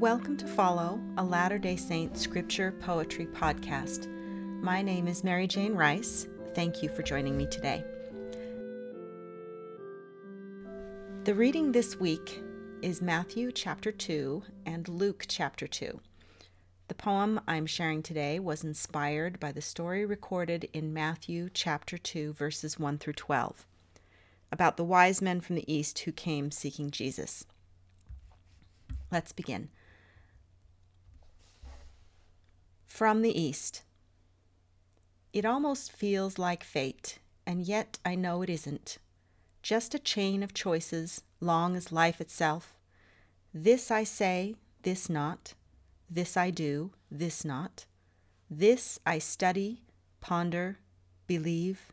Welcome to Follow, a Latter day Saint scripture poetry podcast. My name is Merrijane Rice. Thank you for joining me today. The reading this week is Matthew chapter 2 and Luke chapter 2. The poem I'm sharing today was inspired by the story recorded in Matthew chapter 2, verses 1 through 12, about the wise men from the east who came seeking Jesus. Let's begin. From the East. It almost feels like fate, and yet I know it isn't. Just a chain of choices, long as life itself. This I say, this not. This I do, this not. This I study, ponder, believe,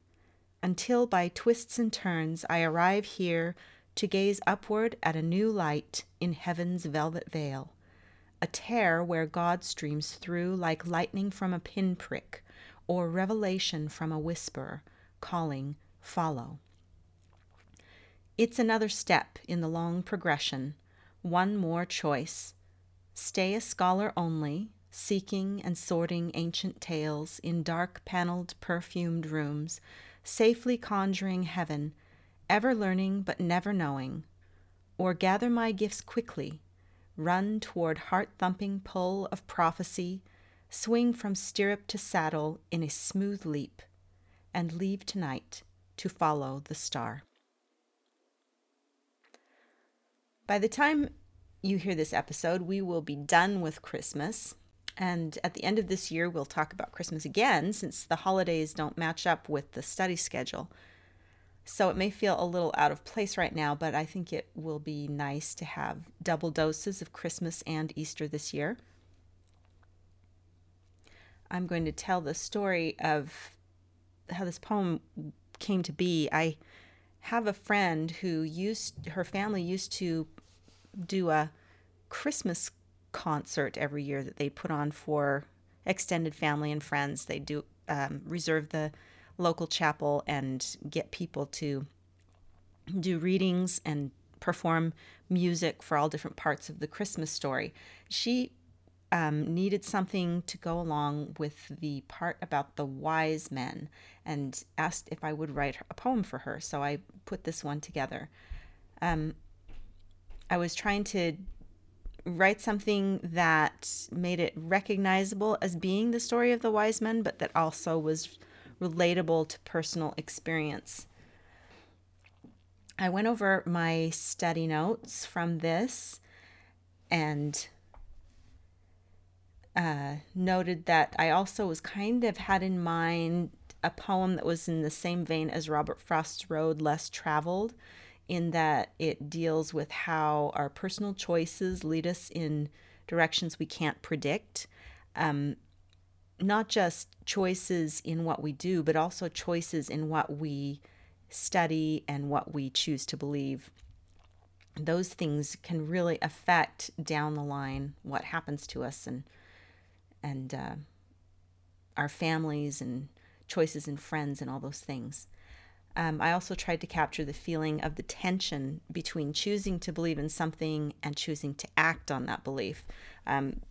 until by twists and turns I arrive here to gaze upward at a new light in heaven's velvet veil a tear where God streams through like lightning from a pinprick, or revelation from a whisper, calling, Follow. It's another step in the long progression, one more choice. Stay a scholar only, seeking and sorting ancient tales in dark paneled, perfumed rooms, safely conjuring heaven, ever learning but never knowing. Or gather my gifts quickly run toward heart thumping pull of prophecy, swing from stirrup to saddle in a smooth leap, and leave tonight to follow the star. By the time you hear this episode, we will be done with Christmas. And at the end of this year, we'll talk about Christmas again since the holidays don't match up with the study schedule. So it may feel a little out of place right now, but I think it will be nice to have double doses of Christmas and Easter this year. I'm going to tell the story of how this poem came to be. I have a friend who used her family used to do a Christmas concert every year that they put on for extended family and friends. They do um, reserve the local chapel and get people to do readings and perform music for all different parts of the Christmas story. She um, needed something to go along with the part about the wise men and asked if I would write a poem for her. So I put this one together. Um, I was trying to write something that made it recognizable as being the story of the wise men, but that also was relatable to personal experience. I went over my study notes from this and uh, noted that I also was kind of had in mind a poem that was in the same vein as Robert Frost's Road Less Traveled, in that it deals with how our personal choices lead us in directions we can't predict. Um, not just choices in what we do, but also choices in what we study and what we choose to believe. Those things can really affect down the line what happens to us and and uh, our families and choices and friends and all those things. Um, I also tried to capture the feeling of the tension between choosing to believe in something and choosing to act on that belief. Um,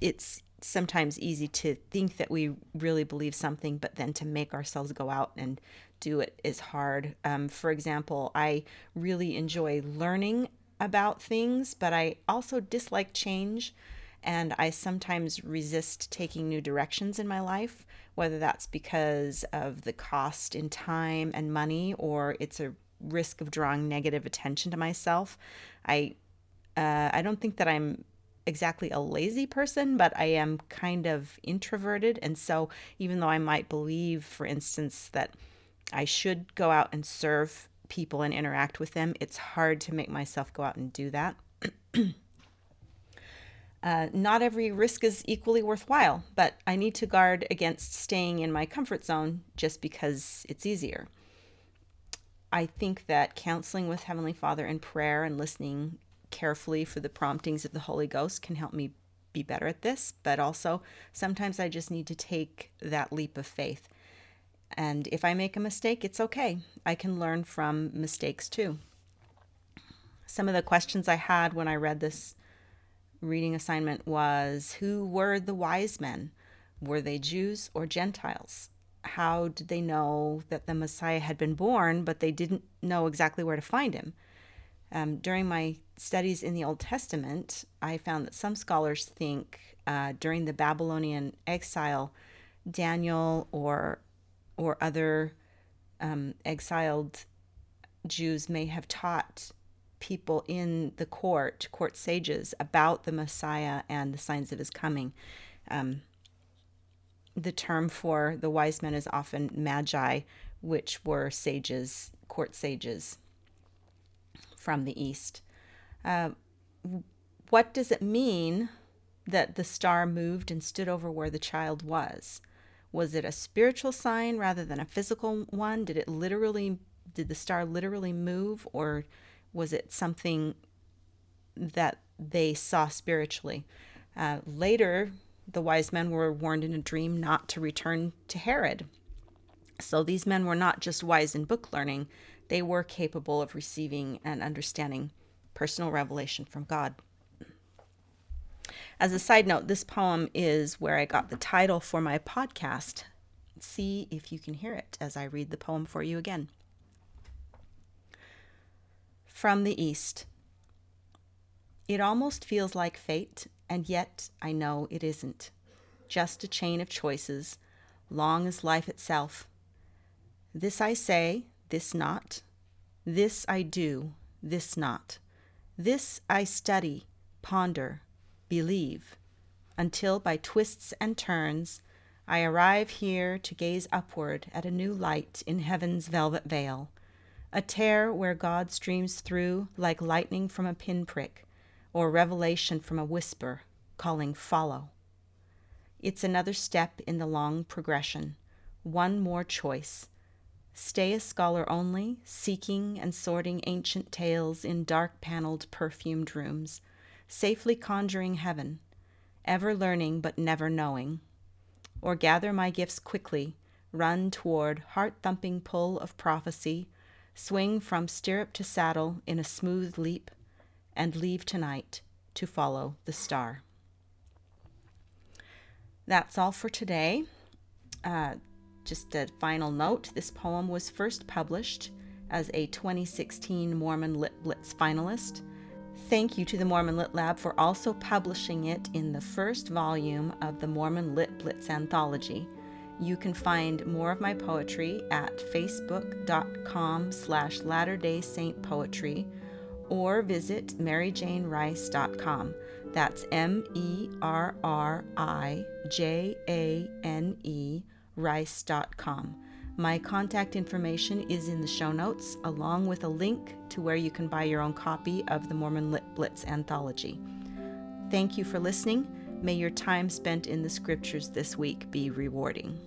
it's sometimes easy to think that we really believe something, but then to make ourselves go out and do it is hard. Um, for example, I really enjoy learning about things, but I also dislike change. And I sometimes resist taking new directions in my life, whether that's because of the cost in time and money or it's a risk of drawing negative attention to myself. I uh, I don't think that I'm exactly a lazy person, but I am kind of introverted. And so, even though I might believe, for instance, that I should go out and serve people and interact with them, it's hard to make myself go out and do that. uh, not every risk is equally worthwhile, but I need to guard against staying in my comfort zone just because it's easier. I think that counseling with Heavenly Father and prayer and listening carefully for the promptings of the Holy Ghost can help me be better at this, but also sometimes I just need to take that leap of faith. And if I make a mistake, it's okay. I can learn from mistakes too. Some of the questions I had when I read this reading assignment was Who were the wise men? Were they Jews or Gentiles? How did they know that the Messiah had been born, but they didn't know exactly where to find him? Um, during my studies in the Old Testament, I found that some scholars think uh, during the Babylonian exile, Daniel or or other um, exiled Jews may have taught people in the court, court sages, about the Messiah and the signs of his coming. Um, the term for the wise men is often magi, which were sages, court sages from the east. Uh, what does it mean that the star moved and stood over where the child was? Was it a spiritual sign rather than a physical one? Did it literally, did the star literally move, or was it something that they saw spiritually? Uh, later, the wise men were warned in a dream not to return to Herod. So these men were not just wise in book learning, they were capable of receiving and understanding personal revelation from God. As a side note, this poem is where I got the title for my podcast. See if you can hear it as I read the poem for you again. From the East. It almost feels like fate, and yet I know it isn't. Just a chain of choices, long as life itself. This I say, this not. This I do, this not. This I study, ponder, believe, until by twists and turns I arrive here to gaze upward at a new light in heaven's velvet veil, a tear where God streams through like lightning from a pinprick, or revelation from a whisper calling follow. It's another step in the long progression, one more choice. Stay a scholar only, seeking and sorting ancient tales in dark paneled, perfumed rooms safely conjuring heaven, ever learning but never knowing, or gather my gifts quickly, run toward heart thumping pull of prophecy, swing from stirrup to saddle in a smooth leap, and leave tonight to follow the star. That's all for today. Uh, just a final note this poem was first published as a 2016 Mormon Lit Blitz finalist Thank you to the Mormon Lit Lab for also publishing it in the first volume of the Mormon Lit Blitz anthology. You can find more of my poetry at facebook.com slash Latter-day Saint Poetry or visit merrijanerice.com. That's M-E-R-R-I-J-A-N-E rice.com. My contact information is in the show notes, along with a link to where you can buy your own copy of the Mormon Lit Blitz anthology. Thank you for listening. May your time spent in the scriptures this week be rewarding.